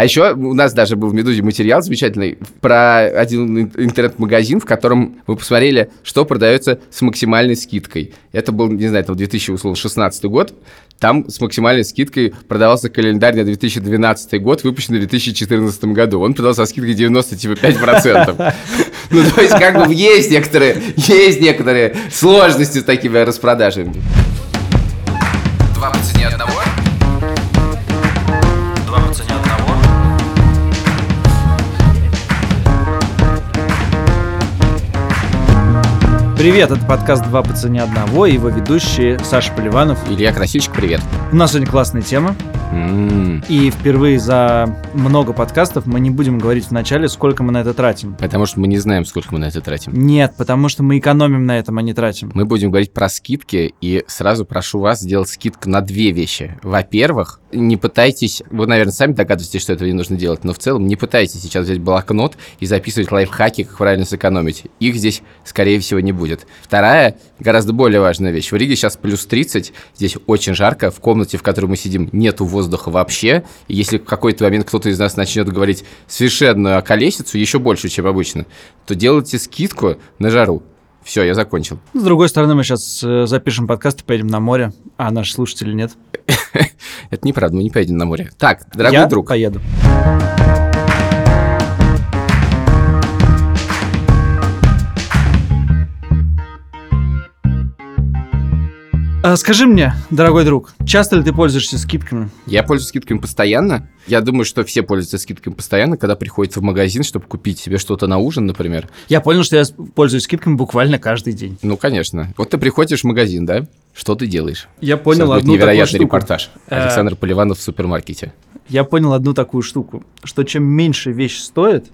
А еще у нас даже был в «Медузе» материал замечательный про один интернет-магазин, в котором мы посмотрели, что продается с максимальной скидкой. Это был, не знаю, там 2016 год. Там с максимальной скидкой продавался календарь на 2012 год, выпущенный в 2014 году. Он продался со скидкой 95%. Ну, то есть, как бы есть некоторые, есть некоторые сложности с такими распродажами. Привет, это подкаст «Два по цене одного» и его ведущие Саша Поливанов. Илья Красильщик, привет. У нас сегодня классная тема, М, и впервые за много подкастов мы не будем говорить в начале, сколько мы на это тратим. Потому что мы не знаем, сколько мы на это тратим. Нет, потому что мы экономим на этом, а не тратим. Мы будем говорить про скидки, и сразу прошу вас сделать скидку на две вещи. Во-первых, не пытайтесь, вы, наверное, сами догадываетесь, что этого не нужно делать, но в целом не пытайтесь сейчас взять блокнот и записывать лайфхаки, как правильно сэкономить. Их здесь, скорее всего, не будет. Вторая, гораздо более важная вещь. В Риге сейчас плюс 30, здесь очень жарко, в комнате, в которой мы сидим, нету воздуха вообще. И если в какой-то момент кто-то из нас начнет говорить совершенную колесицу, еще больше, чем обычно, то делайте скидку на жару. Все, я закончил. С другой стороны, мы сейчас запишем подкаст и поедем на море, а наши слушатели нет. Это неправда, мы не поедем на море. Так, дорогой Я друг, поеду. А Скажи мне, дорогой друг, часто ли ты пользуешься скидками? Я пользуюсь скидками постоянно. Я думаю, что все пользуются скидками постоянно, когда приходят в магазин, чтобы купить себе что-то на ужин, например. Я понял, что я пользуюсь скидками буквально каждый день. Ну, конечно. Вот ты приходишь в магазин, да? Что ты делаешь? Я Сейчас понял будет одну такую невероятный штуку. репортаж. Э, Александр Поливанов в супермаркете. Я понял одну такую штуку, что чем меньше вещь стоит,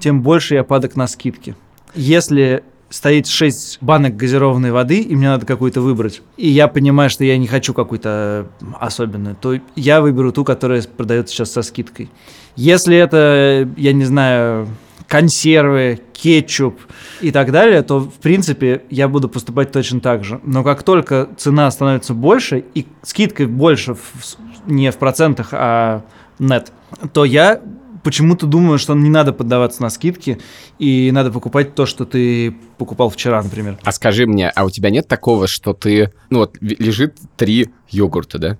тем больше я падок на скидки. Если стоит 6 банок газированной воды, и мне надо какую-то выбрать, и я понимаю, что я не хочу какую-то особенную, то я выберу ту, которая продается сейчас со скидкой. Если это, я не знаю, консервы, кетчуп и так далее, то, в принципе, я буду поступать точно так же. Но как только цена становится больше, и скидка больше в- не в процентах, а нет, то я почему-то думаю, что не надо поддаваться на скидки, и надо покупать то, что ты покупал вчера, например. А скажи мне, а у тебя нет такого, что ты... Ну вот лежит три йогурта, да?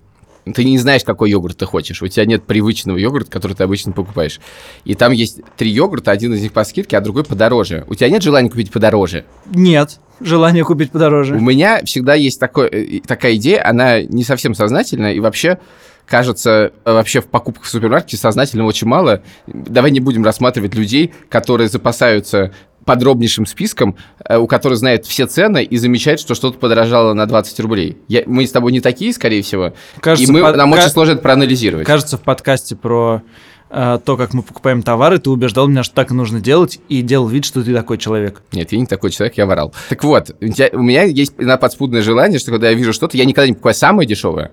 Ты не знаешь, какой йогурт ты хочешь. У тебя нет привычного йогурта, который ты обычно покупаешь. И там есть три йогурта, один из них по скидке, а другой подороже. У тебя нет желания купить подороже? Нет, желание купить подороже. У меня всегда есть такой, э, такая идея, она не совсем сознательная, и вообще, кажется, э, вообще в покупках в супермаркете сознательно очень мало. Давай не будем рассматривать людей, которые запасаются подробнейшим списком, э, у которых знают все цены и замечают, что что-то подорожало на 20 рублей. Я- мы с тобой не такие, скорее всего, Кажется, и мы, под- нам очень сложно это проанализировать. Кажется, в подкасте про э, то, как мы покупаем товары, ты убеждал меня, что так и нужно делать, и делал вид, что ты такой человек. Нет, я не такой человек, я ворал. Так вот, у, меня есть иногда подспудное желание, что когда я вижу что-то, я никогда не покупаю самое дешевое.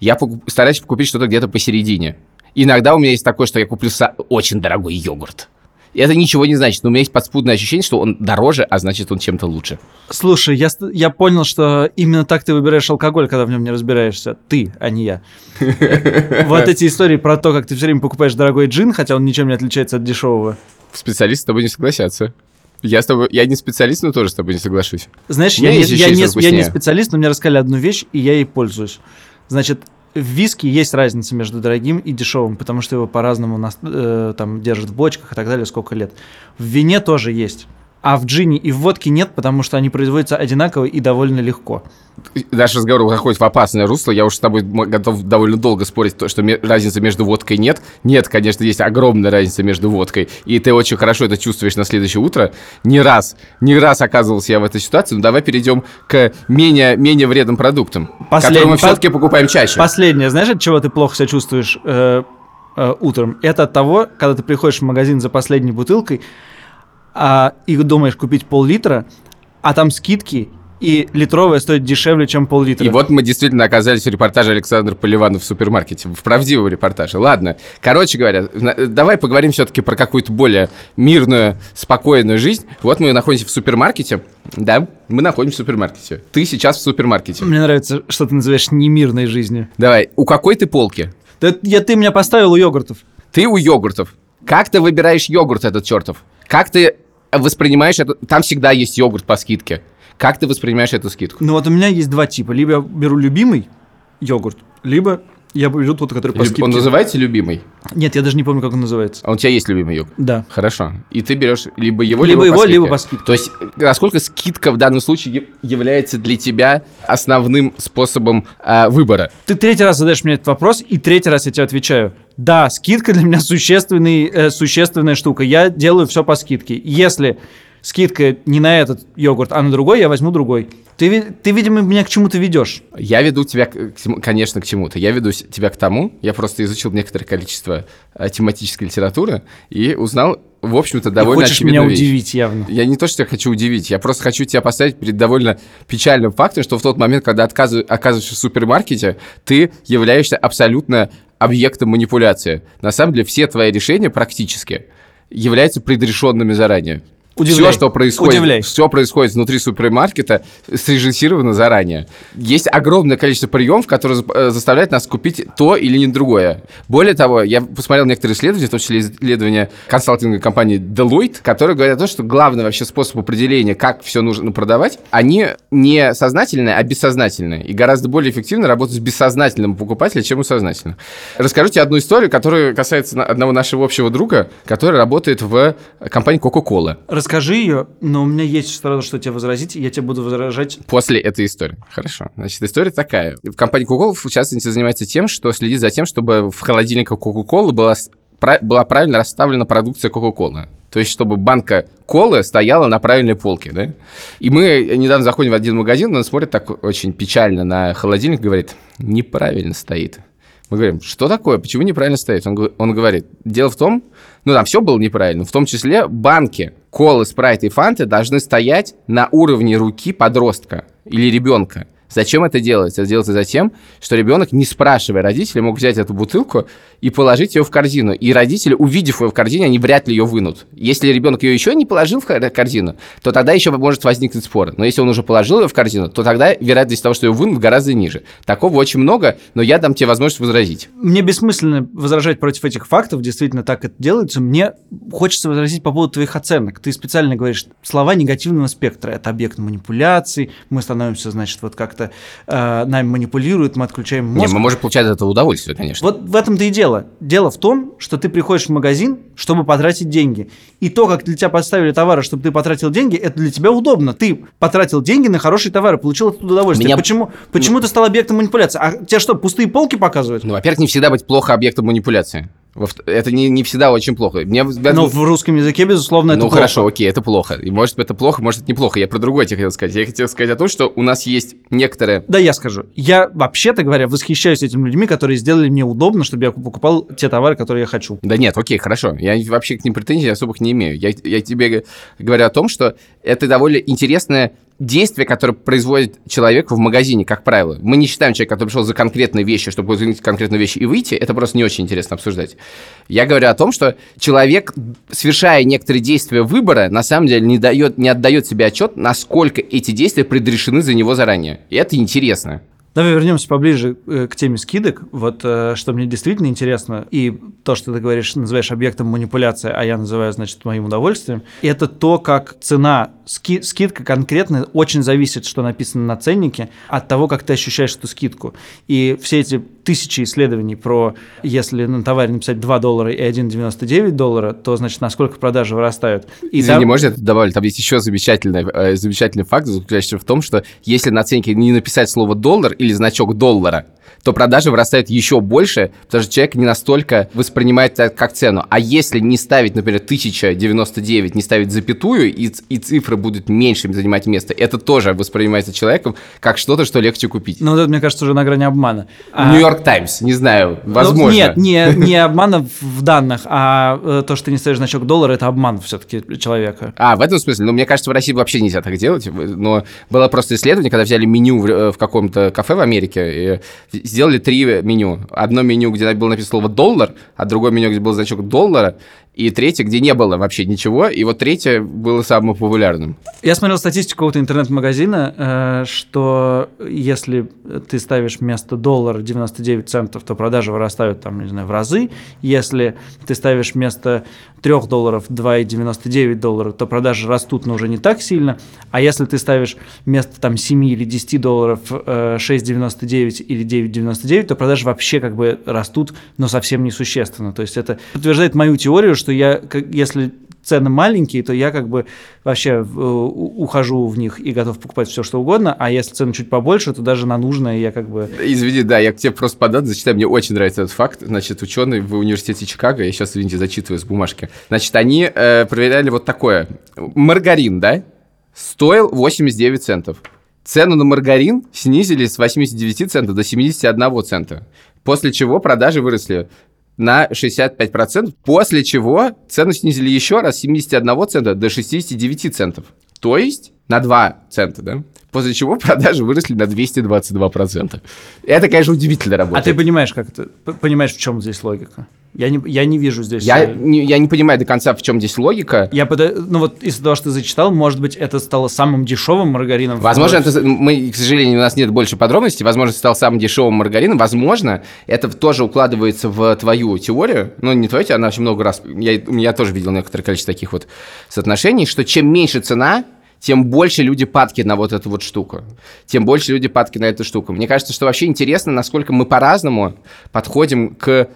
Я покуп- стараюсь купить что-то где-то посередине. Иногда у меня есть такое, что я куплю са- очень дорогой йогурт. И это ничего не значит, но у меня есть подспудное ощущение, что он дороже, а значит он чем-то лучше. Слушай, я, я понял, что именно так ты выбираешь алкоголь, когда в нем не разбираешься. Ты, а не я. Вот эти истории про то, как ты все время покупаешь дорогой джин, хотя он ничем не отличается от дешевого. Специалисты с тобой не согласятся. Я с тобой, я не специалист, но тоже с тобой не соглашусь. Знаешь, я, я, еще не, я не специалист, но мне рассказали одну вещь, и я ей пользуюсь. Значит, в виске есть разница между дорогим и дешевым, потому что его по-разному э, там держат в бочках и так далее, сколько лет. В вине тоже есть. А в джине и в водке нет, потому что они производятся одинаково и довольно легко. Наш разговор заходит в опасное русло. Я уж с тобой готов довольно долго спорить, то, что разницы между водкой нет. Нет, конечно, есть огромная разница между водкой. И ты очень хорошо это чувствуешь на следующее утро. Не раз, не раз оказывался я в этой ситуации. Но давай перейдем к менее, менее вредным продуктам, Последний которые мы по- все-таки покупаем чаще. Последнее, знаешь, от чего ты плохо себя чувствуешь э, э, утром? Это от того, когда ты приходишь в магазин за последней бутылкой а, и думаешь купить пол-литра, а там скидки, и литровая стоит дешевле, чем пол-литра. И вот мы действительно оказались в репортаже Александра Поливанова в супермаркете, в правдивом репортаже. Ладно, короче говоря, давай поговорим все-таки про какую-то более мирную, спокойную жизнь. Вот мы находимся в супермаркете, да, мы находимся в супермаркете. Ты сейчас в супермаркете. Мне нравится, что ты называешь немирной жизнью. Давай, у какой ты полки? Да я, ты меня поставил у йогуртов. Ты у йогуртов. Как ты выбираешь йогурт этот чертов? Как ты воспринимаешь это? Там всегда есть йогурт по скидке. Как ты воспринимаешь эту скидку? Ну вот у меня есть два типа. Либо я беру любимый йогурт, либо я беру тот, который по Люб- скидке. Он называется любимый? Нет, я даже не помню, как он называется. А у тебя есть любимый йогурт? Да. Хорошо. И ты берешь либо его, Либо либо, его, по либо скидке. по скидке. То есть, насколько скидка в данном случае является для тебя основным способом а, выбора? Ты третий раз задаешь мне этот вопрос, и третий раз я тебе отвечаю. Да, скидка для меня существенный, э, существенная штука. Я делаю все по скидке. Если скидка не на этот йогурт, а на другой, я возьму другой. Ты, ты видимо, меня к чему-то ведешь. Я веду тебя, к- конечно, к чему-то. Я веду тебя к тому, я просто изучил некоторое количество а, тематической литературы и узнал, в общем-то, Ты довольно хочешь меня вещь. удивить явно. Я не то, что я хочу удивить, я просто хочу тебя поставить перед довольно печальным фактом, что в тот момент, когда отказыв- оказываешься в супермаркете, ты являешься абсолютно объектом манипуляции. На самом деле все твои решения практически являются предрешенными заранее. Удивляй. Все, что происходит, Удивляй. все происходит внутри супермаркета, срежиссировано заранее. Есть огромное количество приемов, которые э, заставляют нас купить то или не другое. Более того, я посмотрел некоторые исследования, в том числе исследования консалтинговой компании Deloitte, которые говорят о том, что главный вообще способ определения, как все нужно продавать, они не сознательные, а бессознательные. И гораздо более эффективно работать с бессознательным покупателем, чем у сознательного. Расскажу тебе одну историю, которая касается одного нашего общего друга, который работает в компании Coca-Cola. Расскажи ее, но у меня есть сразу что тебе возразить, я тебе буду возражать. После этой истории. Хорошо. Значит, история такая. В компании Coca-Cola, в частности, занимается тем, что следит за тем, чтобы в холодильниках Coca-Cola была, была правильно расставлена продукция Coca-Cola. То есть, чтобы банка колы стояла на правильной полке, да? И мы недавно заходим в один магазин, он смотрит так очень печально на холодильник, говорит, неправильно стоит. Мы говорим, что такое, почему неправильно стоит? Он, он говорит, дело в том, ну там все было неправильно, в том числе банки колы, спрайт и фанты должны стоять на уровне руки подростка или ребенка. Зачем это делается? Это делается затем, что ребенок, не спрашивая родителей, мог взять эту бутылку и положить ее в корзину. И родители, увидев ее в корзине, они вряд ли ее вынут. Если ребенок ее еще не положил в кор- корзину, то тогда еще может возникнуть спор. Но если он уже положил ее в корзину, то тогда вероятность того, что ее вынут, гораздо ниже. Такого очень много, но я дам тебе возможность возразить. Мне бессмысленно возражать против этих фактов, действительно так это делается. Мне хочется возразить по поводу твоих оценок. Ты специально говоришь слова негативного спектра. Это объект манипуляций, мы становимся, значит, вот как-то э, нами манипулируют, мы отключаем Не, мозг. мы можем получать от этого удовольствие, конечно. Вот в этом-то и дело. Дело в том, что ты приходишь в магазин, чтобы потратить деньги. И то, как для тебя поставили товары, чтобы ты потратил деньги, это для тебя удобно. Ты потратил деньги на хорошие товары, получил этого удовольствие. Меня- Почему, почему ты стал объектом манипуляции? А тебе что, пустые полки показывают? Ну, во-первых, не всегда быть плохо объектом манипуляции. Это не, не всегда очень плохо. Мне Но в русском языке, безусловно, это ну плохо. хорошо, окей, это плохо. И может это плохо, может это неплохо. Я про другое тебе хотел сказать. Я хотел сказать о том, что у нас есть некоторые... Да, я скажу. Я, вообще-то говоря, восхищаюсь этими людьми, которые сделали мне удобно, чтобы я покупал те товары, которые я хочу. Да нет, окей, хорошо. Я вообще к ним претензий особых не имею. Я, я тебе говорю о том, что это довольно интересное действие, которое производит человек в магазине, как правило. Мы не считаем человека, который пришел за конкретные вещи, чтобы изменить конкретную вещь и выйти. Это просто не очень интересно обсуждать. Я говорю о том, что человек, совершая некоторые действия выбора, на самом деле не, дает, не отдает себе отчет, насколько эти действия предрешены за него заранее. И это интересно. Давай вернемся поближе э, к теме скидок. Вот э, что мне действительно интересно, и то, что ты говоришь, называешь объектом манипуляции, а я называю, значит, моим удовольствием, это то, как цена, ски- скидка конкретно очень зависит, что написано на ценнике, от того, как ты ощущаешь эту скидку. И все эти тысячи исследований про, если на товаре написать 2 доллара и 1,99 доллара, то, значит, насколько продажи вырастают. И Извини, там- можно это добавить? Там есть еще замечательный, э, замечательный факт, заключающийся в том, что если на ценнике не написать слово «доллар» или значок доллара, то продажи вырастают еще больше, потому что человек не настолько воспринимает это как цену. А если не ставить, например, 1099, не ставить запятую, и, и цифры будут меньше занимать место, это тоже воспринимается человеком как что-то, что легче купить. Ну, вот это, мне кажется, уже на грани обмана. А- Нью-Йорк Таймс, не знаю, Ну, возможно. нет, не, не обмана в данных, а э, то, что ты не ставишь значок доллара, это обман все-таки человека. А, в этом смысле? Ну, мне кажется, в России вообще нельзя так делать. Но было просто исследование, когда взяли меню в, э, в каком-то кафе в Америке и сделали три меню. Одно меню, где было написано слово «доллар», а другое меню, где был значок доллара. И третье, где не было вообще ничего, и вот третье было самым популярным. Я смотрел статистику какого-то интернет-магазина, э, что если ты ставишь вместо доллара 99 центов, то продажи вырастают там, не знаю, в разы. Если ты ставишь вместо 3 долларов 2,99 доллара, то продажи растут, но уже не так сильно. А если ты ставишь вместо там 7 или 10 долларов э, 6,99 или 9,99, то продажи вообще как бы растут, но совсем несущественно. То есть это подтверждает мою теорию, что я, если цены маленькие, то я как бы вообще э, ухожу в них и готов покупать все, что угодно, а если цены чуть побольше, то даже на нужное я как бы... Извини, да, я к тебе просто подам, зачитаю, мне очень нравится этот факт. Значит, ученые в университете Чикаго, я сейчас, извините, зачитываю с бумажки. Значит, они э, проверяли вот такое. Маргарин, да, стоил 89 центов. Цену на маргарин снизили с 89 центов до 71 цента. После чего продажи выросли на 65%, после чего цену снизили еще раз с 71 цента до 69 центов. То есть на 2 цента, да? После чего продажи выросли на 222%. Это, конечно, удивительно А работает. ты понимаешь, как это? Понимаешь, в чем здесь логика? Я не, я не вижу здесь... Я э, не, я не понимаю до конца, в чем здесь логика. Я пода- ну вот из-за того, что ты зачитал, может быть, это стало самым дешевым маргарином. Возможно, это, мы, к сожалению, у нас нет больше подробностей. Возможно, стал самым дешевым маргарином. Возможно, это тоже укладывается в твою теорию. Ну, не твою, она очень много раз... Я, я тоже видел некоторое количество таких вот соотношений, что чем меньше цена, тем больше люди падки на вот эту вот штуку. Тем больше люди падки на эту штуку. Мне кажется, что вообще интересно, насколько мы по-разному подходим к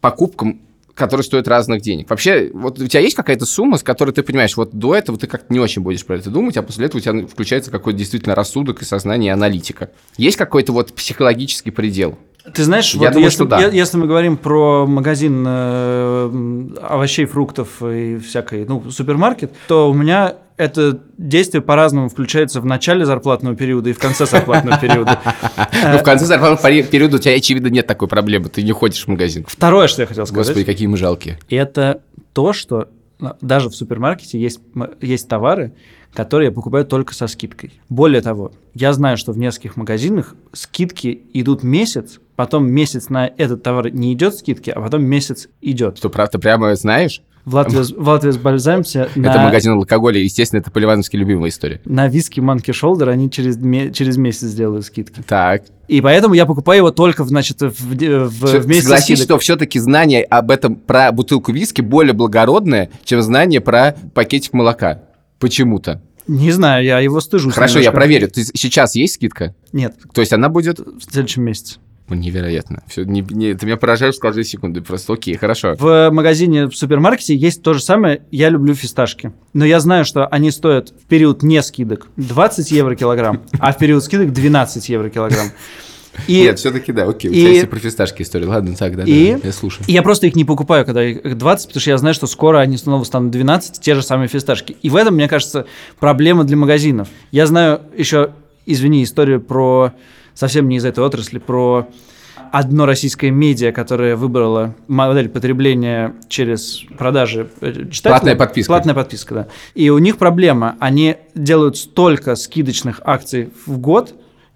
покупкам которые стоят разных денег. Вообще, вот у тебя есть какая-то сумма, с которой ты понимаешь, вот до этого ты как-то не очень будешь про это думать, а после этого у тебя включается какой-то действительно рассудок и сознание, и аналитика. Есть какой-то вот психологический предел? Ты знаешь, Я вот думаю, если, что да. если мы говорим про магазин э, овощей, фруктов и всякой, ну, супермаркет, то у меня это действие по-разному включается в начале зарплатного периода и в конце зарплатного периода. Ну, в конце зарплатного пери- периода у тебя, очевидно, нет такой проблемы, ты не ходишь в магазин. Второе, что я хотел сказать. Господи, какие мы жалкие. это то, что ну, даже в супермаркете есть, есть товары, которые я покупаю только со скидкой. Более того, я знаю, что в нескольких магазинах скидки идут месяц, потом месяц на этот товар не идет скидки, а потом месяц идет. Что, правда, прямо знаешь? В Латвии, в сбальзаемся на, Это магазин алкоголя, естественно, это поливановская любимая история. на виски Monkey Shoulder, они через, через месяц делают скидки. Так. И поэтому я покупаю его только, значит, в, в, Всё- в месяц Согласись, что все-таки знание об этом про бутылку виски более благородное, чем знание про пакетик молока. Почему-то. Не знаю, я его стыжусь. Хорошо, я немножко. проверю. Ты сейчас есть скидка? Нет, То есть она будет... в следующем месяце. Невероятно. Все, не, не- ты меня поражаешь с каждой секунды. Просто окей, хорошо. В магазине в супермаркете есть то же самое. Я люблю фисташки. Но я знаю, что они стоят в период не скидок 20 евро килограмм, а в период скидок 12 евро килограмм. И, Нет, все-таки да, окей. У и- тебя есть и про фисташки история. Ладно, так, да, И- да, я слушаю. и я просто их не покупаю, когда их 20, потому что я знаю, что скоро они снова станут 12, те же самые фисташки. И в этом, мне кажется, проблема для магазинов. Я знаю еще, извини, историю про, совсем не из этой отрасли, про одно российское медиа, которое выбрало модель потребления через продажи э, читателям. Платная подписка. Платная подписка, да. И у них проблема, они делают столько скидочных акций в год,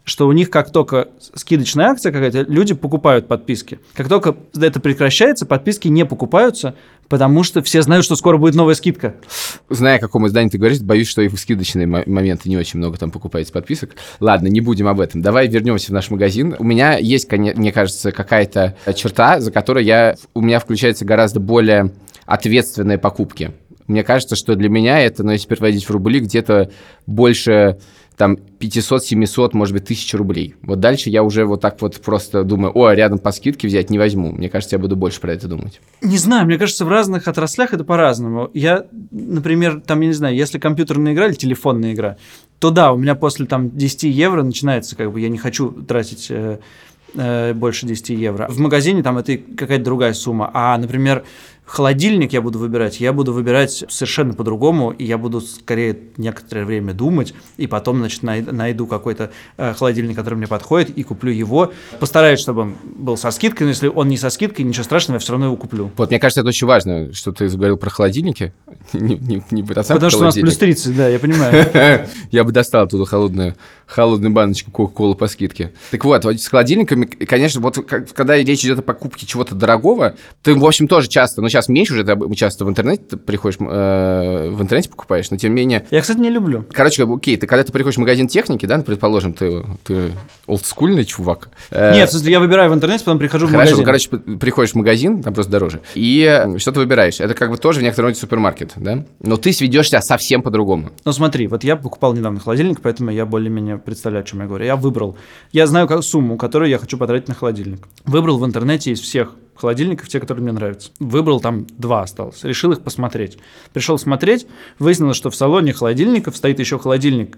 что у них как только скидочная акция какая-то, люди покупают подписки. Как только это прекращается, подписки не покупаются, потому что все знают, что скоро будет новая скидка. Зная, о каком издании ты говоришь, боюсь, что и в скидочные мо- моменты не очень много там покупаете подписок. Ладно, не будем об этом. Давай вернемся в наш магазин. У меня есть, мне кажется, какая-то черта, за которой я, у меня включаются гораздо более ответственные покупки. Мне кажется, что для меня это, ну, если переводить в рубли, где-то больше там 500, 700, может быть, 1000 рублей. Вот дальше я уже вот так вот просто думаю, о, рядом по скидке взять не возьму. Мне кажется, я буду больше про это думать. Не знаю, мне кажется, в разных отраслях это по-разному. Я, например, там, я не знаю, если компьютерная игра или телефонная игра, то да, у меня после там 10 евро начинается, как бы, я не хочу тратить э, э, больше 10 евро. В магазине там это какая-то другая сумма. А, например, холодильник я буду выбирать, я буду выбирать совершенно по-другому, и я буду скорее некоторое время думать, и потом, значит, най- найду какой-то э, холодильник, который мне подходит, и куплю его. Постараюсь, чтобы он был со скидкой, но если он не со скидкой, ничего страшного, я все равно его куплю. Вот, мне кажется, это очень важно, что ты заговорил про холодильники. Не, не, не бросал Потому что у нас плюс 30, да, я понимаю. Я бы достал оттуда холодную, холодную баночку Кока-Колы по скидке. Так вот, с холодильниками, конечно, вот когда речь идет о покупке чего-то дорогого, ты, в общем, тоже часто, ну, сейчас меньше уже, ты часто в интернете ты приходишь, э, в интернете покупаешь, но тем не менее, Я, кстати, не люблю. Короче, окей, ты когда ты приходишь в магазин техники, да, ну, предположим, ты, ты олдскульный чувак. Э, Нет, в смысле, я выбираю в интернете, потом прихожу в Хорошо, магазин. короче, п- приходишь в магазин, там просто дороже, и что ты выбираешь? Это как бы тоже в некотором роде супермаркет, да? Но ты сведешь себя совсем по-другому. Ну смотри, вот я покупал недавно холодильник, поэтому я более-менее представляю, о чем я говорю. Я выбрал, я знаю как, сумму, которую я хочу потратить на холодильник. Выбрал в интернете из всех холодильников те, которые мне нравятся. Выбрал там два осталось. Решил их посмотреть. Пришел смотреть, выяснилось, что в салоне холодильников стоит еще холодильник,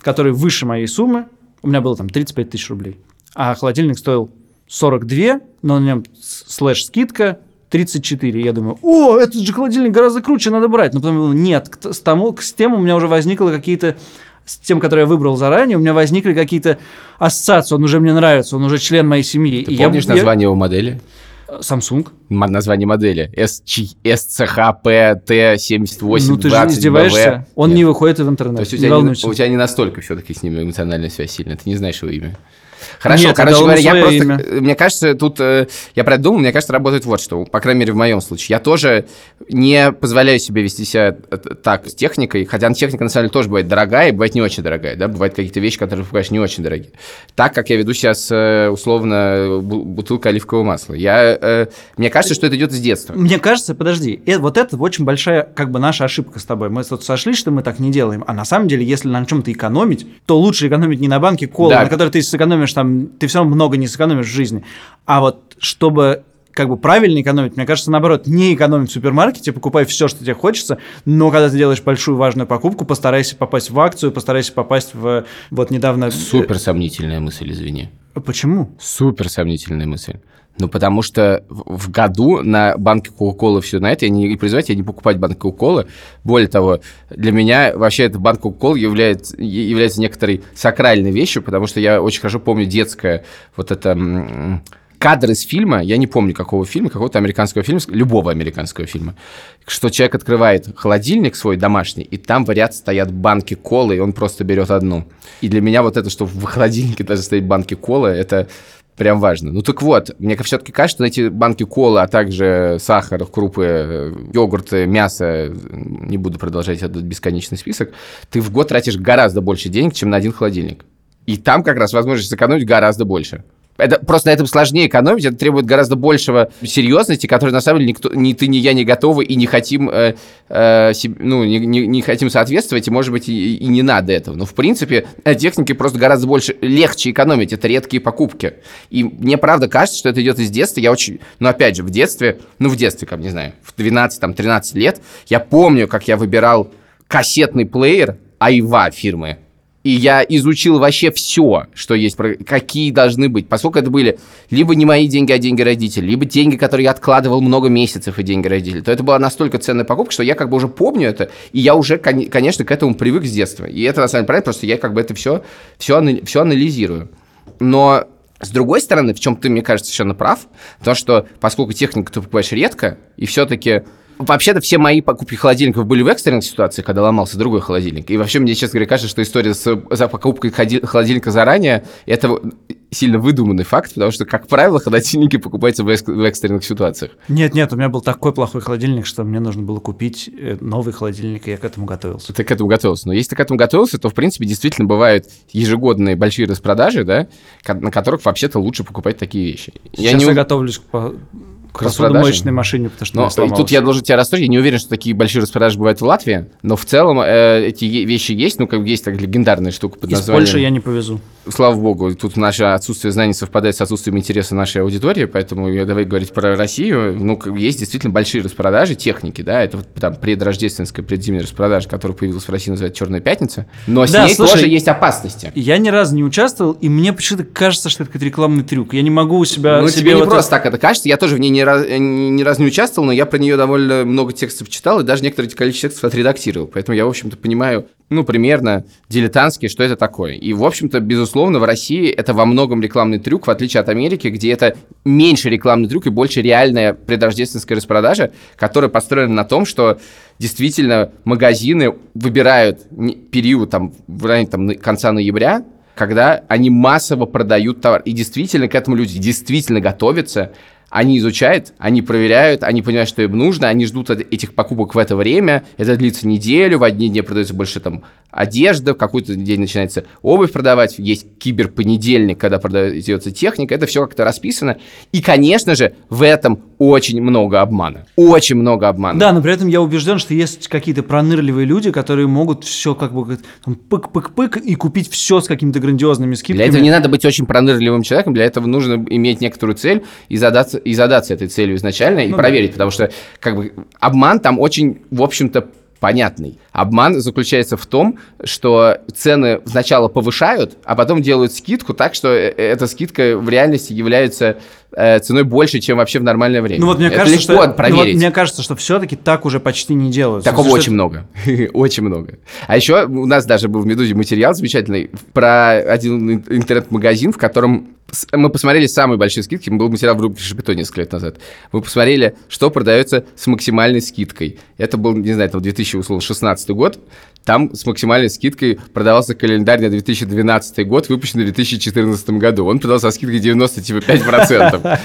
который выше моей суммы. У меня было там 35 тысяч рублей. А холодильник стоил 42, но на нем с- слэш скидка 34. Я думаю, о, этот же холодильник гораздо круче, надо брать. Но потом думаю, нет, к с, тому, с тем у меня уже возникло какие-то с тем, который я выбрал заранее, у меня возникли какие-то ассоциации. Он уже мне нравится, он уже член моей семьи. Ты И я- помнишь я- название его модели? Samsung. Название модели. SCHPT7820 ну ты же издеваешься. Он Нет. не выходит в интернет. То есть у не тебя, не, у тебя не настолько все-таки с ним эмоциональная связь сильная, ты не знаешь его имя. Хорошо, Нет, короче говоря, я просто, имя. э, мне кажется, тут, э, я про это думал, мне кажется, работает вот что, по крайней мере, в моем случае. Я тоже не позволяю себе вести себя э, так с техникой, хотя техника, на самом деле, тоже бывает дорогая и бывает не очень дорогая, да, бывают какие-то вещи, которые, покупаешь, не очень дорогие. Так, как я веду сейчас, условно, бу- бутылка оливкового масла. Я, мне кажется, что это идет с детства. Мне кажется, подожди, вот это очень большая как бы наша ошибка с тобой. Мы тут сошлись, что мы так не делаем. А на самом деле, если на чем-то экономить, то лучше экономить не на банке колы, Да. на которой ты сэкономишь там, ты все равно много не сэкономишь в жизни. А вот чтобы как бы правильно экономить, мне кажется, наоборот, не экономить в супермаркете, покупай все, что тебе хочется, но когда ты делаешь большую важную покупку, постарайся попасть в акцию, постарайся попасть в вот недавно... Супер сомнительная мысль, извини. Э, Почему? Супер сомнительная мысль. Ну, потому что в году на банке Кока-Колы все на это, я не производитель, я не покупать банк Кока-Колы. Более того, для меня вообще этот банк Кока-Колы является, является некоторой сакральной вещью, потому что я очень хорошо помню детское вот это... Кадр из фильма, я не помню какого фильма, какого-то американского фильма, любого американского фильма, что человек открывает холодильник свой домашний, и там в ряд стоят банки колы, и он просто берет одну. И для меня вот это, что в холодильнике даже стоят банки колы, это прям важно. Ну так вот, мне все-таки кажется, что эти банки колы, а также сахар, крупы, э, йогурты, мясо, э, не буду продолжать этот бесконечный список, ты в год тратишь гораздо больше денег, чем на один холодильник. И там как раз возможность сэкономить гораздо больше. Это просто на этом сложнее экономить, это требует гораздо большего серьезности, которой на самом деле никто, ни ты, ни я не готовы и не хотим, э, э, ну, не, не- не хотим соответствовать, и, может быть, и, и не надо этого. Но, в принципе, на технике просто гораздо больше, легче экономить, это редкие покупки. И мне, правда, кажется, что это идет из детства. Я очень, ну, опять же, в детстве, ну, в детстве, как, не знаю, в 12-13 лет, я помню, как я выбирал кассетный плеер Айва фирмы. И я изучил вообще все, что есть, какие должны быть. Поскольку это были либо не мои деньги, а деньги родителей, либо деньги, которые я откладывал много месяцев, и деньги родителей, то это была настолько ценная покупка, что я как бы уже помню это, и я уже, кон- конечно, к этому привык с детства. И это на самом деле правильно, просто я как бы это все, все, все анализирую. Но с другой стороны, в чем ты, мне кажется, совершенно прав, то, что поскольку технику ты покупаешь редко, и все-таки Вообще-то все мои покупки холодильников были в экстренных ситуациях, когда ломался другой холодильник. И вообще мне, честно говоря, кажется, что история с за покупкой холодильника заранее это сильно выдуманный факт, потому что, как правило, холодильники покупаются в, экс- в экстренных ситуациях. Нет, нет, у меня был такой плохой холодильник, что мне нужно было купить э, новый холодильник, и я к этому готовился. Ты к этому готовился. Но если ты к этому готовился, то, в принципе, действительно бывают ежегодные большие распродажи, да, на которых вообще-то лучше покупать такие вещи. Сейчас я, не... готовлюсь к, по- к посудомоечной машине, потому что Но и сломалась. тут я должен тебя расстроить, я не уверен, что такие большие распродажи бывают в Латвии, но в целом э, эти вещи есть, ну, как есть так легендарная штука под Из названием... Польши я не повезу. Слава богу, тут наше отсутствие знаний совпадает с отсутствием интереса нашей аудитории, поэтому я давай говорить про Россию. Ну, есть действительно большие распродажи техники, да, это вот там предрождественская, предзимняя распродажа, которая появилась в России, называется «Черная пятница», но с Да, ней слушай, тоже есть опасности. Я ни разу не участвовал, и мне почему-то кажется, что это какой-то рекламный трюк. Я не могу у себя... Ну, себе тебе не вот просто так это кажется. Я тоже в ней ни, раз, э, ни, разу не участвовал, но я про нее довольно много текстов читал и даже некоторое количество текстов отредактировал. Поэтому я, в общем-то, понимаю, ну, примерно дилетантски, что это такое. И, в общем-то, безусловно, в России это во многом многом рекламный трюк, в отличие от Америки, где это меньше рекламный трюк и больше реальная предрождественская распродажа, которая построена на том, что действительно магазины выбирают период там, в районе там, конца ноября, когда они массово продают товар. И действительно к этому люди действительно готовятся, они изучают, они проверяют, они понимают, что им нужно, они ждут от этих покупок в это время, это длится неделю, в одни дни продается больше там одежда, в какой-то день начинается обувь продавать, есть киберпонедельник, когда продается техника, это все как-то расписано. И, конечно же, в этом очень много обмана. Очень много обмана. Да, но при этом я убежден, что есть какие-то пронырливые люди, которые могут все как бы пык-пык-пык и купить все с какими-то грандиозными скидками. Для этого не надо быть очень пронырливым человеком, для этого нужно иметь некоторую цель и задаться, и задаться этой целью изначально и Ну да. проверить, потому что как бы обман там очень, в общем-то, понятный. Обман заключается в том, что цены сначала повышают, а потом делают скидку так, что э, эта скидка в реальности является э, ценой больше, чем вообще в нормальное время. Ну вот мне Это кажется, легко что ну вот проверить. мне кажется, что все-таки так уже почти не делают. Такого смысле, очень что много. очень много. А еще у нас даже был в «Медузе» материал замечательный про один ин- интернет-магазин, в котором мы посмотрели самые большие скидки. Был материал в рубрике «Шапито» несколько лет назад. Мы посмотрели, что продается с максимальной скидкой. Это был, не знаю, там 2016 год. Там с максимальной скидкой продавался календарь на 2012 год, выпущенный в 2014 году. Он продавался со скидкой 95%.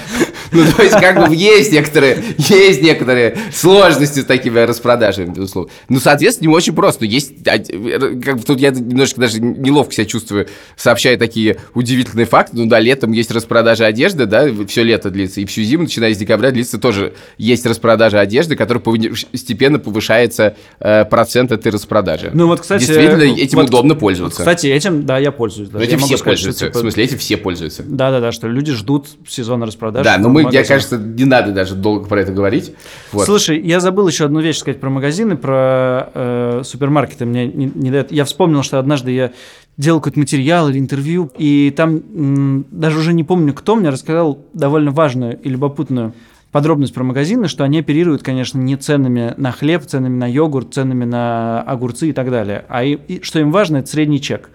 Ну, то есть, как бы есть некоторые, есть некоторые сложности с такими распродажами, безусловно. Ну, соответственно, не очень просто. Есть, а, как бы тут я немножко даже неловко себя чувствую, сообщая такие удивительные факты. Ну да, летом есть распродажа одежды, да, все лето длится, и всю зиму, начиная с декабря, длится тоже есть распродажа одежды, которая постепенно повышается э, процент этой распродажи. Ну вот, кстати, Действительно, этим вот, удобно пользоваться. Кстати, этим, да, я пользуюсь. Но даже. этим Я все сказать, что, пользуются. типа, В смысле, этим все пользуются. Да-да-да, что люди ждут сезона распродаж. Да, но мы, мне кажется, не надо даже долго про это говорить. Вот. Слушай, я забыл еще одну вещь сказать про магазины, про э, супермаркеты. Мне не, не дает. Я вспомнил, что однажды я делал какой-то материал или интервью, и там даже уже не помню, кто мне рассказал довольно важную и любопытную подробность про магазины, что они оперируют, конечно, не ценами на хлеб, ценами на йогурт, ценами на огурцы и так далее, а и, и что им важно, это средний чек.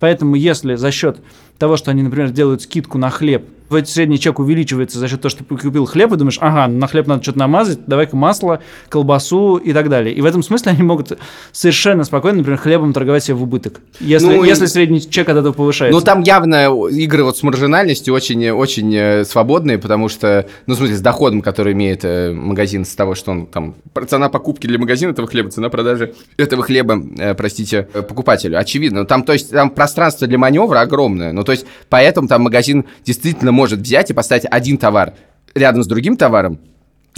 Поэтому если за счет того, что они, например, делают скидку на хлеб, в средний чек увеличивается за счет того, что ты купил хлеб, и думаешь, ага, на хлеб надо что-то намазать, давай-ка масло, колбасу и так далее. И в этом смысле они могут совершенно спокойно, например, хлебом торговать себе в убыток. Если, Ну, и- если средний чек от этого повышается. Ну, там явно игры вот с маржинальностью очень, очень э, свободные, потому что, ну, в смысле, с доходом, который имеет э, магазин с того, что он там... Цена покупки для магазина этого хлеба, цена продажи этого хлеба, э, простите, покупателю. Очевидно. Там, то есть, там пространство для маневра огромное. Ну, то есть, поэтому там магазин действительно может взять и поставить один товар рядом с другим товаром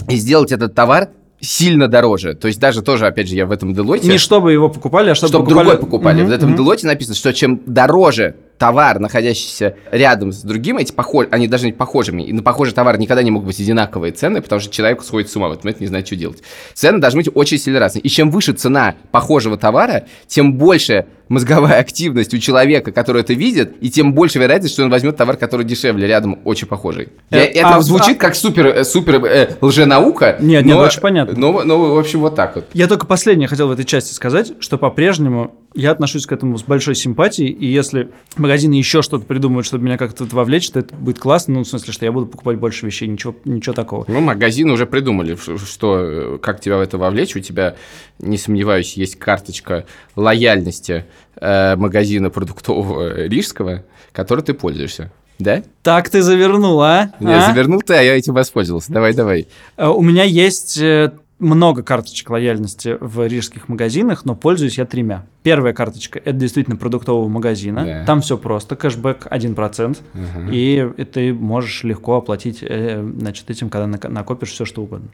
и сделать этот товар сильно дороже. То есть даже тоже, опять же, я в этом Делойте... Не чтобы его покупали, а чтобы, Чтобы покупали... другой покупали. Мгм, В этом мгм. Делоте написано, что чем дороже товар, находящийся рядом с другим, эти похож... они должны быть похожими. И на похожий товар никогда не могут быть одинаковые цены, потому что человек сходит с ума в этот момент, не знает, что делать. Цены должны быть очень сильно разные. И чем выше цена похожего товара, тем больше мозговая активность у человека, который это видит, и тем больше вероятность, что он возьмет товар, который дешевле, рядом очень похожий. Э, это а звучит как супер, э, супер э, лженаука. Нет, нет, но- очень понятно. Но, но, в общем, вот так вот. Я только последнее хотел в этой части сказать, что по-прежнему я отношусь к этому с большой симпатией, и если магазины еще что-то придумают, чтобы меня как-то вовлечь, то это будет классно, ну, в смысле, что я буду покупать больше вещей, ничего, ничего такого. Ну, магазины уже придумали, что, э, как тебя в это вовлечь. У тебя, не сомневаюсь, есть карточка лояльности э, магазина продуктового рижского, которой ты пользуешься. Да? Так ты завернул, а? Не, А? завернул ты, а я этим воспользовался. Давай, давай. Э, У меня есть э, много карточек лояльности в рижских магазинах, но пользуюсь я тремя. Первая карточка – это действительно продуктового магазина. Да. Там все просто, кэшбэк 1%, Мгм. и ты можешь легко оплатить э, значит, этим, когда нак- накопишь все, что угодно.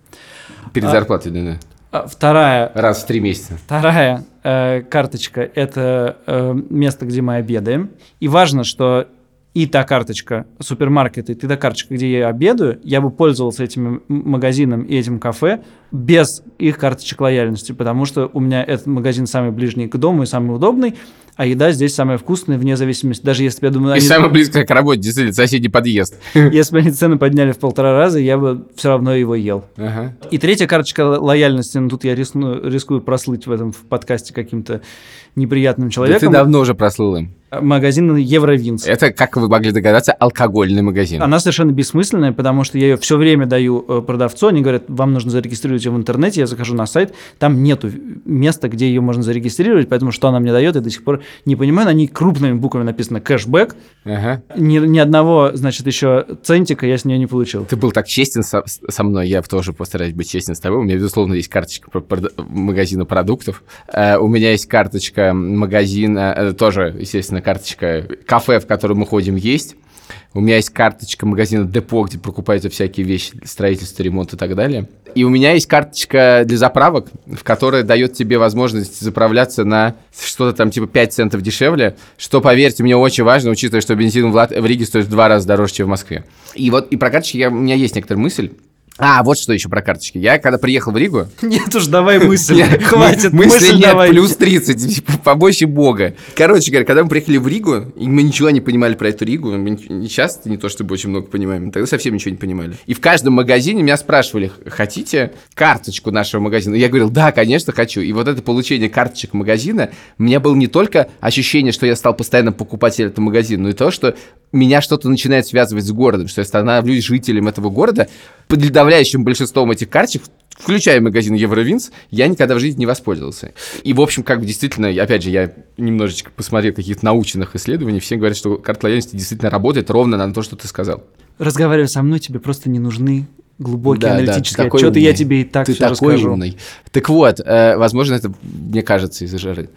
Перед А- зарплатой, да, да. А Вторая Раз в три месяца. Вторая э, карточка – это э, место, где мы обедаем. И важно, что и та карточка супермаркета, и та карточка, где я обедаю, я бы пользовался этим магазином и этим кафе без их карточек лояльности, потому что у меня этот магазин самый ближний к дому и самый удобный, а еда здесь самая вкусная, вне зависимости, даже если бы, я думаю, И они- самое близкое к работе, действительно, соседний подъезд. если бы они цены подняли в полтора раза, я бы все равно его ел. Ага. И третья карточка лояльности, ну тут я рискну- рискую прослыть в этом в подкасте каким-то неприятным Да человеком. ты давно уже прослыл им. магазин Евровинс. Это, как вы могли догадаться, алкогольный магазин. Она совершенно бессмысленная, потому что я ее все время даю э, продавцу, они говорят, вам нужно зарегистрировать ее в интернете, я захожу на сайт, там нету места, где ее можно зарегистрировать, поэтому что она мне дает, я до сих пор не понимаю, на ней крупными буквами написано кэшбэк, Ага. ни, ни одного, значит, еще центика я с нее не получил. Ты был так честен со, со мной, я тоже постараюсь быть честен с тобой. У меня, безусловно, есть карточка магазина продуктов. Э, у меня есть карточка магазина, э, тоже, естественно, карточка кафе, в котором мы ходим есть. У меня есть карточка магазина Депо, где покупаются всякие вещи, строительство, ремонт и так далее. И у меня есть карточка для заправок, в которой дает тебе возможность заправляться на что-то там типа 5 центов дешевле, что, поверьте, мне очень важно, учитывая, что бензин в, Лат- в Риге стоит в два раза дороже, чем в Москве. И вот и про карточки я- у меня есть некоторая мысль. А, вот что еще про карточки. Я когда приехал в Ригу, Нет уж, давай мысль, хватит, мысль нет, давай. плюс 30, типа, побольше бога. Короче говоря, когда мы приехали в Ригу, и мы ничего не понимали про эту Ригу, мы часто не то чтобы очень много понимаем, тогда совсем ничего не понимали. И в каждом магазине меня спрашивали, хотите карточку нашего магазина? Я говорил, да, конечно, хочу. И вот это получение карточек магазина, у меня было не только ощущение, что я стал постоянным покупателем этого магазина, но и то, что меня что-то начинает связывать с городом, что я становлюсь жителем этого города. Подавляющим большинством этих карточек, включая магазин Евровинс, я никогда в жизни не воспользовался. И, в общем, как бы действительно, опять же, я немножечко посмотрел каких-то научных исследований, все говорят, что карта лояльности действительно работает ровно на то, что ты сказал. Разговаривая со мной, тебе просто не нужны глубокие Да, да, аналитические такой отчеты, я умный. тебе и так ты все такой расскажу. умный. Так вот, э, возможно, это, мне кажется, из-за жары.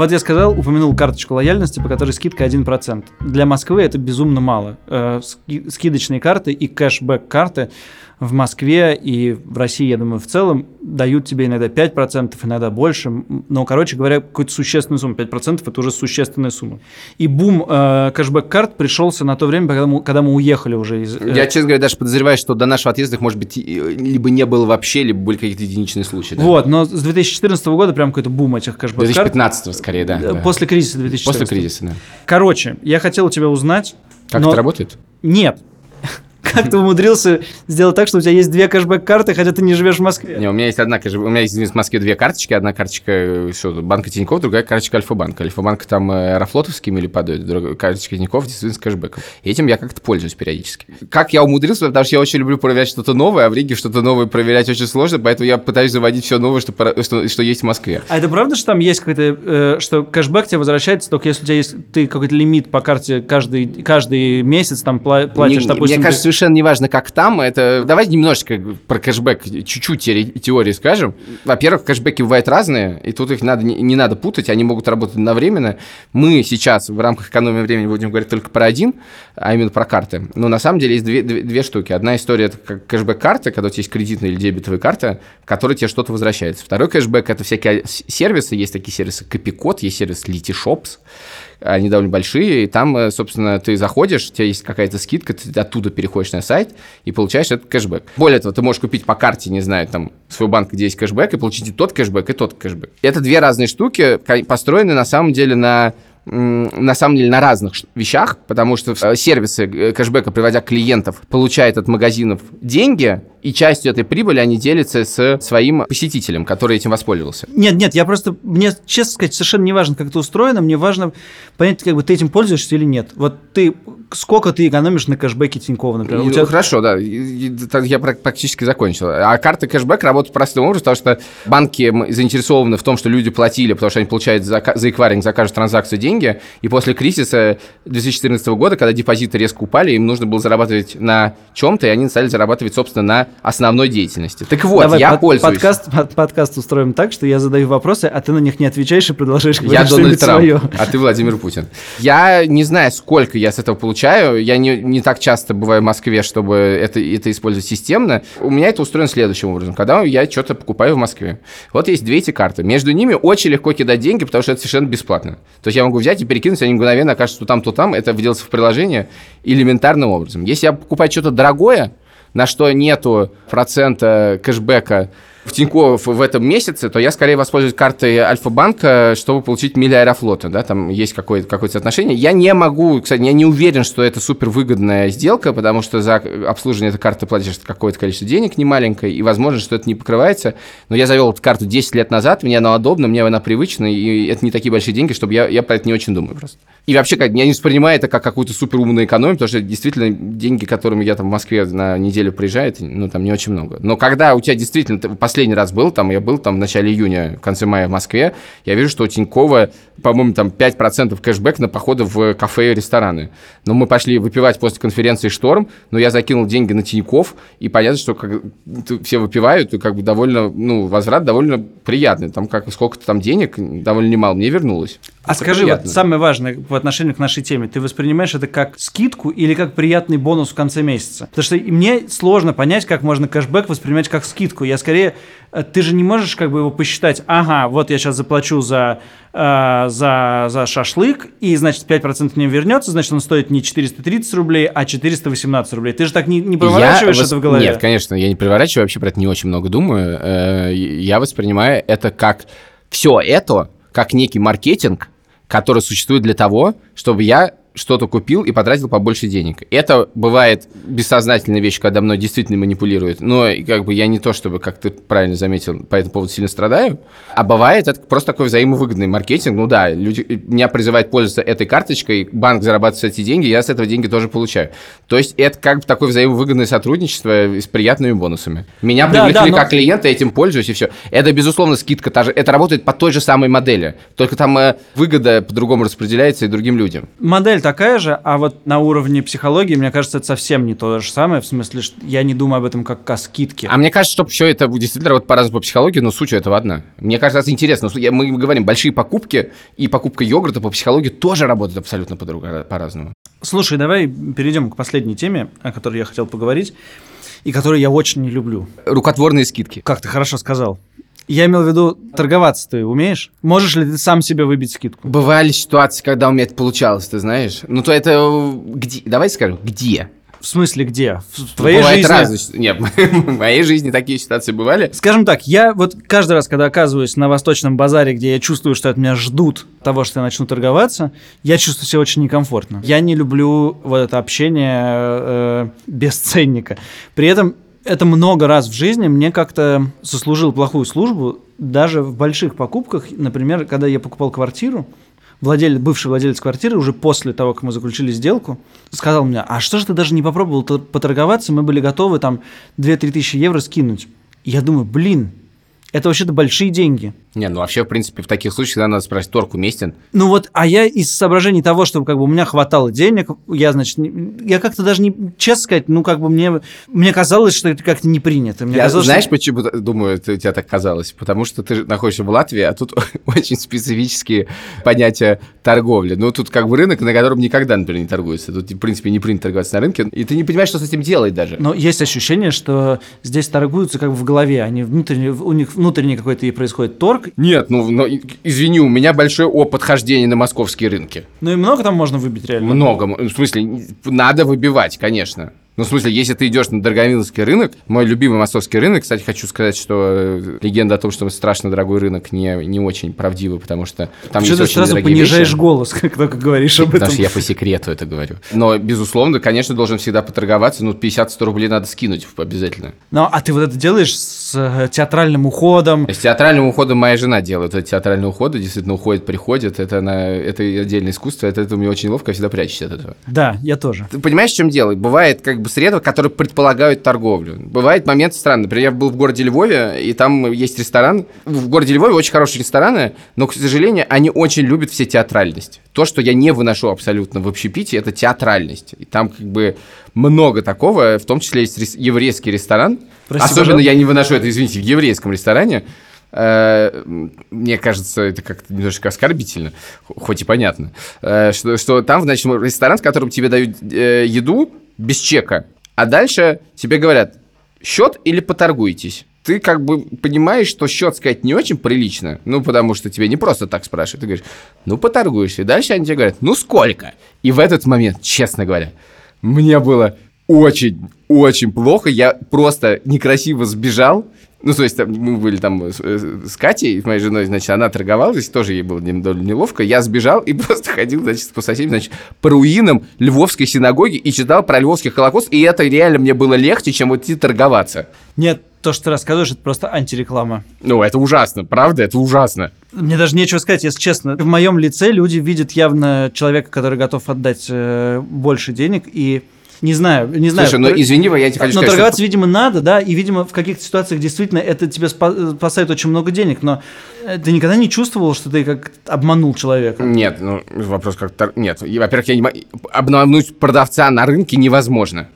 Вот я сказал, упомянул карточку лояльности, по которой скидка 1%. Для Москвы это безумно мало. Э, ски- Скидочные карты и кэшбэк-карты в Москве и в России, я думаю, в целом дают тебе иногда 5%, иногда больше. Но, короче говоря, какую-то существенную сумму. 5% это уже существенная сумма. И бум э, кэшбэк-карт пришелся на то время, когда мы, когда мы уехали уже из... э, Я, честно говоря, даже подозреваю, что до нашего отъезда их, может быть, либо не было вообще, либо были какие-то единичные случаи. да? Вот, но с 2014 года прям какой-то бум этих кэшбэк-карт. 2015 скорее, да. Э, да. После кризиса 2014. После кризиса, да. Короче, я хотел у тебя узнать. Как но- это работает? Нет. Как ты умудрился сделать так, что у тебя есть две кэшбэк-карты, хотя ты не живешь в Москве? Не, у меня есть одна, кэш- у меня есть в Москве две карточки. Одна карточка э, тут, банка Тинькофф, другая карточка Альфа-банка. Альфа-банк там э, аэрофлотовские мили падает, другая карточка Тинькофф действительно с кэшбэком. И этим я как-то пользуюсь периодически. Как я умудрился, потому что я очень люблю проверять что-то новое, а в Риге что-то новое проверять очень сложно, поэтому я пытаюсь заводить все новое, что, что, что есть в Москве. А это правда, что там есть какой-то, э, что кэшбэк тебе возвращается только если у тебя есть ты какой-то лимит по карте каждый, каждый месяц там пла- платишь, Не- допустим... Мне ты- кажется, совершенно неважно, как там. Это давайте немножечко про кэшбэк, чуть-чуть теори- теории скажем. Во-первых, кэшбэки бывают разные, и тут их надо, не, надо путать, они могут работать одновременно. Мы сейчас в рамках экономии времени будем говорить только про один, а именно про карты. Но на самом деле есть две, две, две штуки. Одна история это как кэшбэк-карта, когда у тебя есть кредитная или дебетовая карта, в которой тебе что-то возвращается. Второй кэшбэк это всякие сервисы. Есть такие сервисы Копикот, есть сервис Letyshops. Они довольно большие, и там, э, собственно, ты заходишь, у тебя есть какая-то скидка, ты оттуда переходишь на сайт и получаешь этот кэшбэк. Более того, ты можешь купить по карте, не знаю, там, свой банк, где есть кэшбэк, и получить и тот кэшбэк, и тот кэшбэк. Это две разные штуки, построены на самом деле на на самом деле на разных вещах, потому что э, сервисы э, кэшбэка, приводя клиентов, получают от магазинов деньги, и частью этой прибыли они делятся с своим посетителем, который этим воспользовался. Нет, нет, я просто, мне, честно сказать, совершенно не важно, как это устроено, мне важно понять, как бы ты этим пользуешься или нет. Вот ты, сколько ты экономишь на кэшбэке Тинькова, например? У тебя- Хорошо, да. Я прак- практически закончил. А карта кэшбэк работает простым образом, потому что банки заинтересованы в том, что люди платили, потому что они получают за, за эквайринг, за каждую транзакцию деньги. И после кризиса 2014 года, когда депозиты резко упали, им нужно было зарабатывать на чем-то, и они стали зарабатывать, собственно, на основной деятельности. Так вот, Давай я под- пользуюсь. Подкаст, под- подкаст устроим так, что я задаю вопросы, а ты на них не отвечаешь и продолжаешь говорить Я Дональд Трамп, свое. а ты Владимир Путин. Я не знаю, сколько я с этого получаю. Я не, не так часто бываю в Москве, чтобы это, это использовать системно. У меня это устроено следующим образом. Когда я что-то покупаю в Москве, вот есть две эти карты. Между ними очень легко кидать деньги, потому что это совершенно бесплатно. То есть я могу взять и перекинуть, они мгновенно окажутся то там, то там. Это делается в приложении элементарным образом. Если я покупаю что-то дорогое, на что нету процента кэшбэка в Тинькофф в этом месяце, то я скорее воспользуюсь картой Альфа-банка, чтобы получить мили Аэрофлота, да, там есть какое-то какое соотношение. Я не могу, кстати, я не уверен, что это супер выгодная сделка, потому что за обслуживание этой карты платишь какое-то количество денег немаленькое, и возможно, что это не покрывается. Но я завел эту карту 10 лет назад, мне она удобна, мне она привычна, и это не такие большие деньги, чтобы я, я про это не очень думаю просто. И вообще, как, я не воспринимаю это как какую-то супер умную экономию, потому что действительно деньги, которыми я там в Москве на неделю приезжаю, ну, там не очень много. Но когда у тебя действительно последний раз был, там я был там в начале июня, в конце мая в Москве, я вижу, что у Тинькова, по-моему, там 5% кэшбэк на походы в кафе и рестораны. Но мы пошли выпивать после конференции «Шторм», но я закинул деньги на Тиньков, и понятно, что как, все выпивают, и как бы довольно, ну, возврат довольно приятный. Там как сколько-то там денег, довольно немало, мне вернулось. А это скажи, приятно. вот самое важное по отношению к нашей теме, ты воспринимаешь это как скидку или как приятный бонус в конце месяца? Потому что мне сложно понять, как можно кэшбэк воспринимать как скидку. Я скорее, э, ты же не можешь как бы его посчитать, ага, вот я сейчас заплачу за, э, за, за шашлык, и, значит, 5% мне вернется, значит, он стоит не 430 рублей, а 418 рублей. Ты же так не, не проворачиваешь я это в голове? Нет, конечно, я не проворачиваю, вообще про это не очень много думаю. Э, я воспринимаю это как все это как некий маркетинг, который существует для того, чтобы я что-то купил и потратил побольше денег. Это бывает бессознательная вещь, когда мной действительно манипулируют. Но как бы я не то, чтобы, как ты правильно заметил, по этому поводу сильно страдаю. А бывает это просто такой взаимовыгодный маркетинг. Ну да, люди, меня призывают пользоваться этой карточкой, банк зарабатывает эти деньги, я с этого деньги тоже получаю. То есть это как бы такое взаимовыгодное сотрудничество с приятными бонусами. Меня да, привлекли да, но... как клиента, я этим пользуюсь и все. Это, безусловно, скидка та же. Это работает по той же самой модели. Только там э, выгода по-другому распределяется и другим людям. Модель модель такая же, а вот на уровне психологии, мне кажется, это совсем не то же самое, в смысле, что я не думаю об этом как о скидке. А мне кажется, что все это действительно вот по-разному по психологии, но суть этого одна. Мне кажется, это интересно. Мы говорим, большие покупки и покупка йогурта по психологии тоже работают абсолютно по-разному. Слушай, давай перейдем к последней теме, о которой я хотел поговорить и которую я очень не люблю. Рукотворные скидки. Как ты хорошо сказал. Я имел в виду, торговаться ты умеешь? Можешь ли ты сам себе выбить скидку? Бывали ситуации, когда у меня это получалось, ты знаешь. Ну, то это где? Давай скажем, где? В смысле, где? В твоей Бывает жизни? Разные... Нет, в моей жизни такие ситуации бывали. Скажем так, я вот каждый раз, когда оказываюсь на Восточном базаре, где я чувствую, что от меня ждут того, что я начну торговаться, я чувствую себя очень некомфортно. Я не люблю вот это общение э, без ценника. При этом это много раз в жизни мне как-то сослужил плохую службу, даже в больших покупках. Например, когда я покупал квартиру, владелец, бывший владелец квартиры уже после того, как мы заключили сделку, сказал мне, а что же ты даже не попробовал поторговаться, мы были готовы там 2-3 тысячи евро скинуть. Я думаю, блин, это вообще-то большие деньги. Не, ну вообще, в принципе, в таких случаях всегда надо спросить, торг уместен. Ну вот, а я из соображений того, что как бы у меня хватало денег, я, значит, я как-то даже не, честно сказать, ну как бы мне, мне казалось, что это как-то не принято. Мне я, казалось, знаешь, что... почему, думаю, это у тебя так казалось? Потому что ты находишься в Латвии, а тут очень специфические понятия торговли. Ну тут как бы рынок, на котором никогда, например, не торгуется. Тут, в принципе, не принято торговаться на рынке, и ты не понимаешь, что с этим делать даже. Но есть ощущение, что здесь торгуются как бы в голове, они внутренне, у них внутренний какой-то и происходит торг. Нет, ну но, извини, у меня большой опыт хождения на московские рынки. Ну и много там можно выбить реально? Много. В смысле, надо выбивать, конечно. Ну, в смысле, если ты идешь на Дороговиловский рынок, мой любимый московский рынок, кстати, хочу сказать, что э, легенда о том, что страшно дорогой рынок, не, не очень правдива, потому что там Почему есть ты сразу понижаешь вещи. голос, как только говоришь об этом? Потому что я по секрету это говорю. Но, безусловно, конечно, должен всегда поторговаться, ну, 50-100 рублей надо скинуть обязательно. Ну, а ты вот это делаешь с э, театральным уходом? С театральным уходом моя жена делает. Это театральные уходы, действительно, уходит, приходит, это, на, это отдельное искусство, это, это у меня очень ловко, я всегда прячусь от этого. Да, я тоже. Ты понимаешь, в чем дело? Бывает как бы средства, которые предполагают торговлю. Бывает момент странный. Например, я был в городе Львове, и там есть ресторан. В городе Львове очень хорошие рестораны, но, к сожалению, они очень любят все театральность. То, что я не выношу абсолютно в общепите, это театральность. И там как бы много такого, в том числе есть еврейский ресторан. Прости, Особенно пожалуйста. я не выношу это, извините, в еврейском ресторане. Э, мне кажется, это как-то немножко оскорбительно, хоть и понятно, э, что, что там, значит, ресторан, в котором тебе дают э, еду без чека, а дальше тебе говорят, счет или поторгуетесь? Ты как бы понимаешь, что счет сказать не очень прилично, ну, потому что тебе не просто так спрашивают. Ты говоришь, ну, поторгуешься. И дальше они тебе говорят, ну, сколько? И в этот момент, честно говоря, мне было очень очень плохо. Я просто некрасиво сбежал. Ну, то есть, там, мы были там с, э, с Катей, с моей женой, значит, она торговалась, тоже ей было немного неловко. Я сбежал и просто ходил, значит, по соседям, значит, по руинам Львовской синагоги и читал про Львовский Холокост, и это реально мне было легче, чем вот идти торговаться. Нет, то, что ты рассказываешь, это просто антиреклама. Ну, это ужасно, правда, это ужасно. Мне даже нечего сказать, если честно. В моем лице люди видят явно человека, который готов отдать э, больше денег, и не знаю, не знаю. Слушай, ну тор- извини, я тебе хочу но сказать, торговаться, что... видимо, надо, да, и, видимо, в каких-то ситуациях действительно это тебе спа- спасает очень много денег, но э, ты никогда не чувствовал, что ты как обманул человека? Нет, ну, вопрос как то Нет, во-первых, я не. Обмануть продавца на рынке невозможно.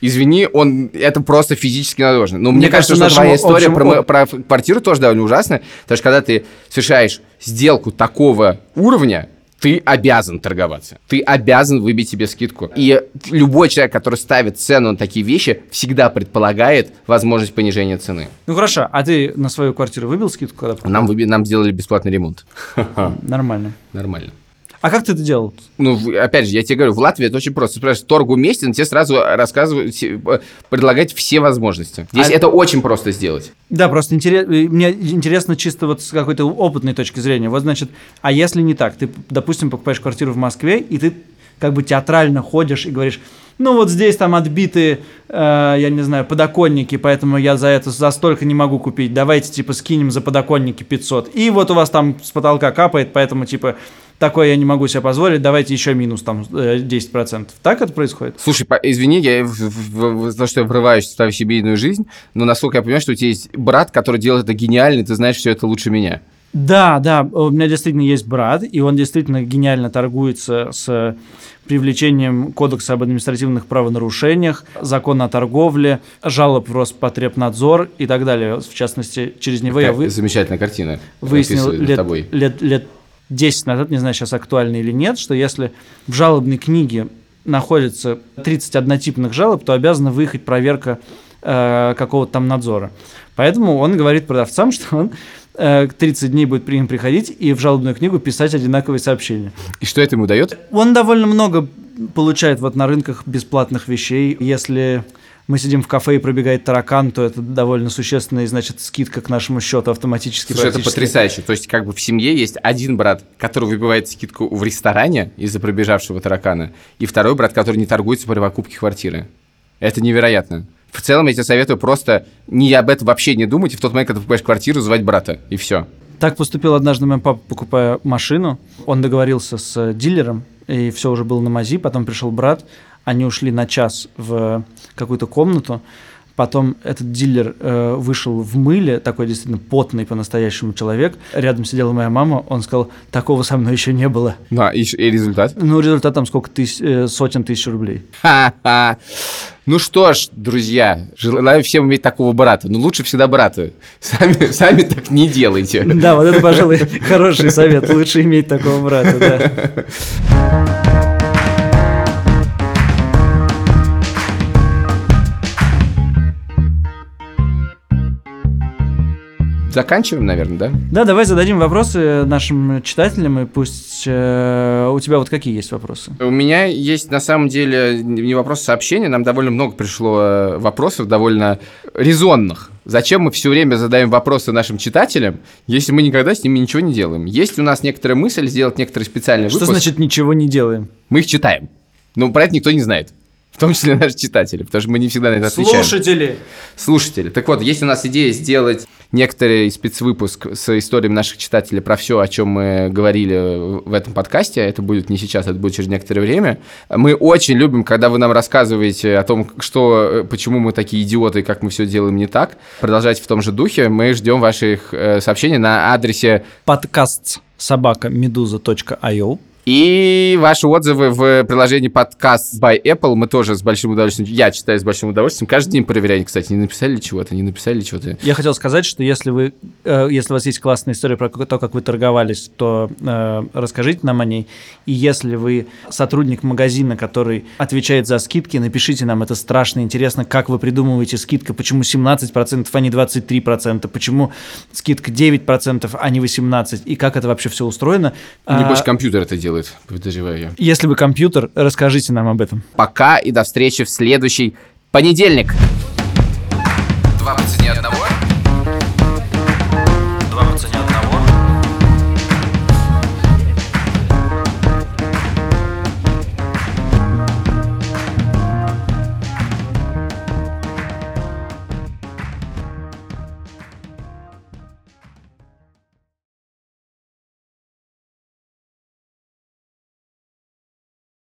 Извини, он это просто физически надежно. Но мне, Мне кажется, кажется, что твоя история общему про, про квартиру тоже довольно ужасная. Потому что когда ты совершаешь сделку такого уровня, ты обязан торговаться. Ты обязан выбить себе скидку. И любой человек, который ставит цену на такие вещи, всегда предполагает возможность понижения цены. Ну хорошо, а ты на свою квартиру выбил скидку? Когда? Нам, выби- нам сделали бесплатный ремонт. Нормально. Нормально. А как ты это делал? Ну, опять же, я тебе говорю, в Латвии это очень просто. Спрашиваешь, торгу уместен, тебе сразу рассказывают, э, предлагать все возможности. Здесь А- это очень просто сделать. Да, просто интерес- э, мне интересно чисто вот с какой-то опытной точки зрения. Вот значит, а если не так? Ты, допустим, покупаешь квартиру в Москве, и ты как бы театрально ходишь и говоришь, ну вот здесь там отбиты, э, я не знаю, подоконники, поэтому я за это за столько не могу купить. Давайте типа скинем за подоконники 500. И вот у вас там с потолка капает, поэтому типа такое я не могу себе позволить, давайте еще минус там э, 10%. Так это происходит? Слушай, извини, я за то, что я врываюсь в твою семейную жизнь, но насколько я понимаю, что у тебя есть брат, который делает это гениально, и ты знаешь все это лучше меня. Да, да, у меня действительно есть брат, и он действительно гениально торгуется с привлечением Кодекса об административных правонарушениях, закона о торговле, жалоб в Роспотребнадзор и так далее. В частности, через него я Как вы- Замечательная картина. выяснил лет, тобой. лет, лет 10 назад, не знаю, сейчас актуально или нет, что если в жалобной книге находится 30 однотипных жалоб, то обязана выехать проверка э, какого-то там надзора. Поэтому он говорит продавцам, что он э, 30 дней будет при ним приходить и в жалобную книгу писать одинаковые сообщения. И что это ему дает? Он довольно много получает вот на рынках бесплатных вещей. Если мы сидим в кафе и пробегает таракан, то это довольно существенная, значит, скидка к нашему счету автоматически. Слушай, это потрясающе. То есть, как бы в семье есть один брат, который выбивает скидку в ресторане из-за пробежавшего таракана, и второй брат, который не торгуется при покупке квартиры. Это невероятно. В целом, я тебе советую просто не об этом вообще не думать, и в тот момент, когда ты покупаешь квартиру, звать брата, и все. Так поступил однажды мой папа, покупая машину. Он договорился с дилером, и все уже было на мази. Потом пришел брат, они ушли на час в какую-то комнату. Потом этот дилер э, вышел в мыле, такой действительно потный по-настоящему человек. Рядом сидела моя мама, он сказал, такого со мной еще не было. Ну, а и, и результат? Ну, результат там сколько тысяч, э, сотен тысяч рублей. Ха-ха. Ну что ж, друзья, желаю всем иметь такого брата. Но лучше всегда брата. Сами, сами так не делайте. Да, вот это, пожалуй, хороший совет. Лучше иметь такого брата, да. Заканчиваем, наверное, да? Да, давай зададим вопросы нашим читателям, и пусть э, у тебя вот какие есть вопросы? У меня есть на самом деле не вопрос а сообщения. Нам довольно много пришло э, вопросов, довольно резонных. Зачем мы все время задаем вопросы нашим читателям, если мы никогда с ними ничего не делаем? Есть у нас некоторая мысль сделать некоторый специальный Что выпуск. значит ничего не делаем? Мы их читаем. Но про это никто не знает. В том числе наши читатели, потому что мы не всегда на это отвечаем. Слушатели! Слушатели. Так вот, есть у нас идея сделать некоторый спецвыпуск с историями наших читателей про все, о чем мы говорили в этом подкасте. Это будет не сейчас, это будет через некоторое время. Мы очень любим, когда вы нам рассказываете о том, что, э, почему мы такие идиоты и как мы все делаем не так. Продолжайте в том же духе. Мы ждем ваших э, сообщений на адресе Подкаст собака медуза.io И ваши отзывы в приложении подкаст by Apple мы тоже с большим удовольствием, я читаю с большим удовольствием. Каждый день проверяю, кстати, не написали ли чего-то, не написали ли чего-то. Я хотел сказать, что если вы, э, если у вас есть классная история про то, как вы торговались, то э, расскажите нам о ней. И если вы сотрудник магазина, который отвечает за скидки, напишите нам, это страшно интересно, как вы придумываете скидку, почему 17%, а не 23%, почему скидка 9%, а не 18%, и как это вообще все устроено. Не А, больше компьютер это делает, подозреваю я. если вы компьютер, расскажите нам об этом. Пока и до встречи в следующей Понедельник. Два по цене одного.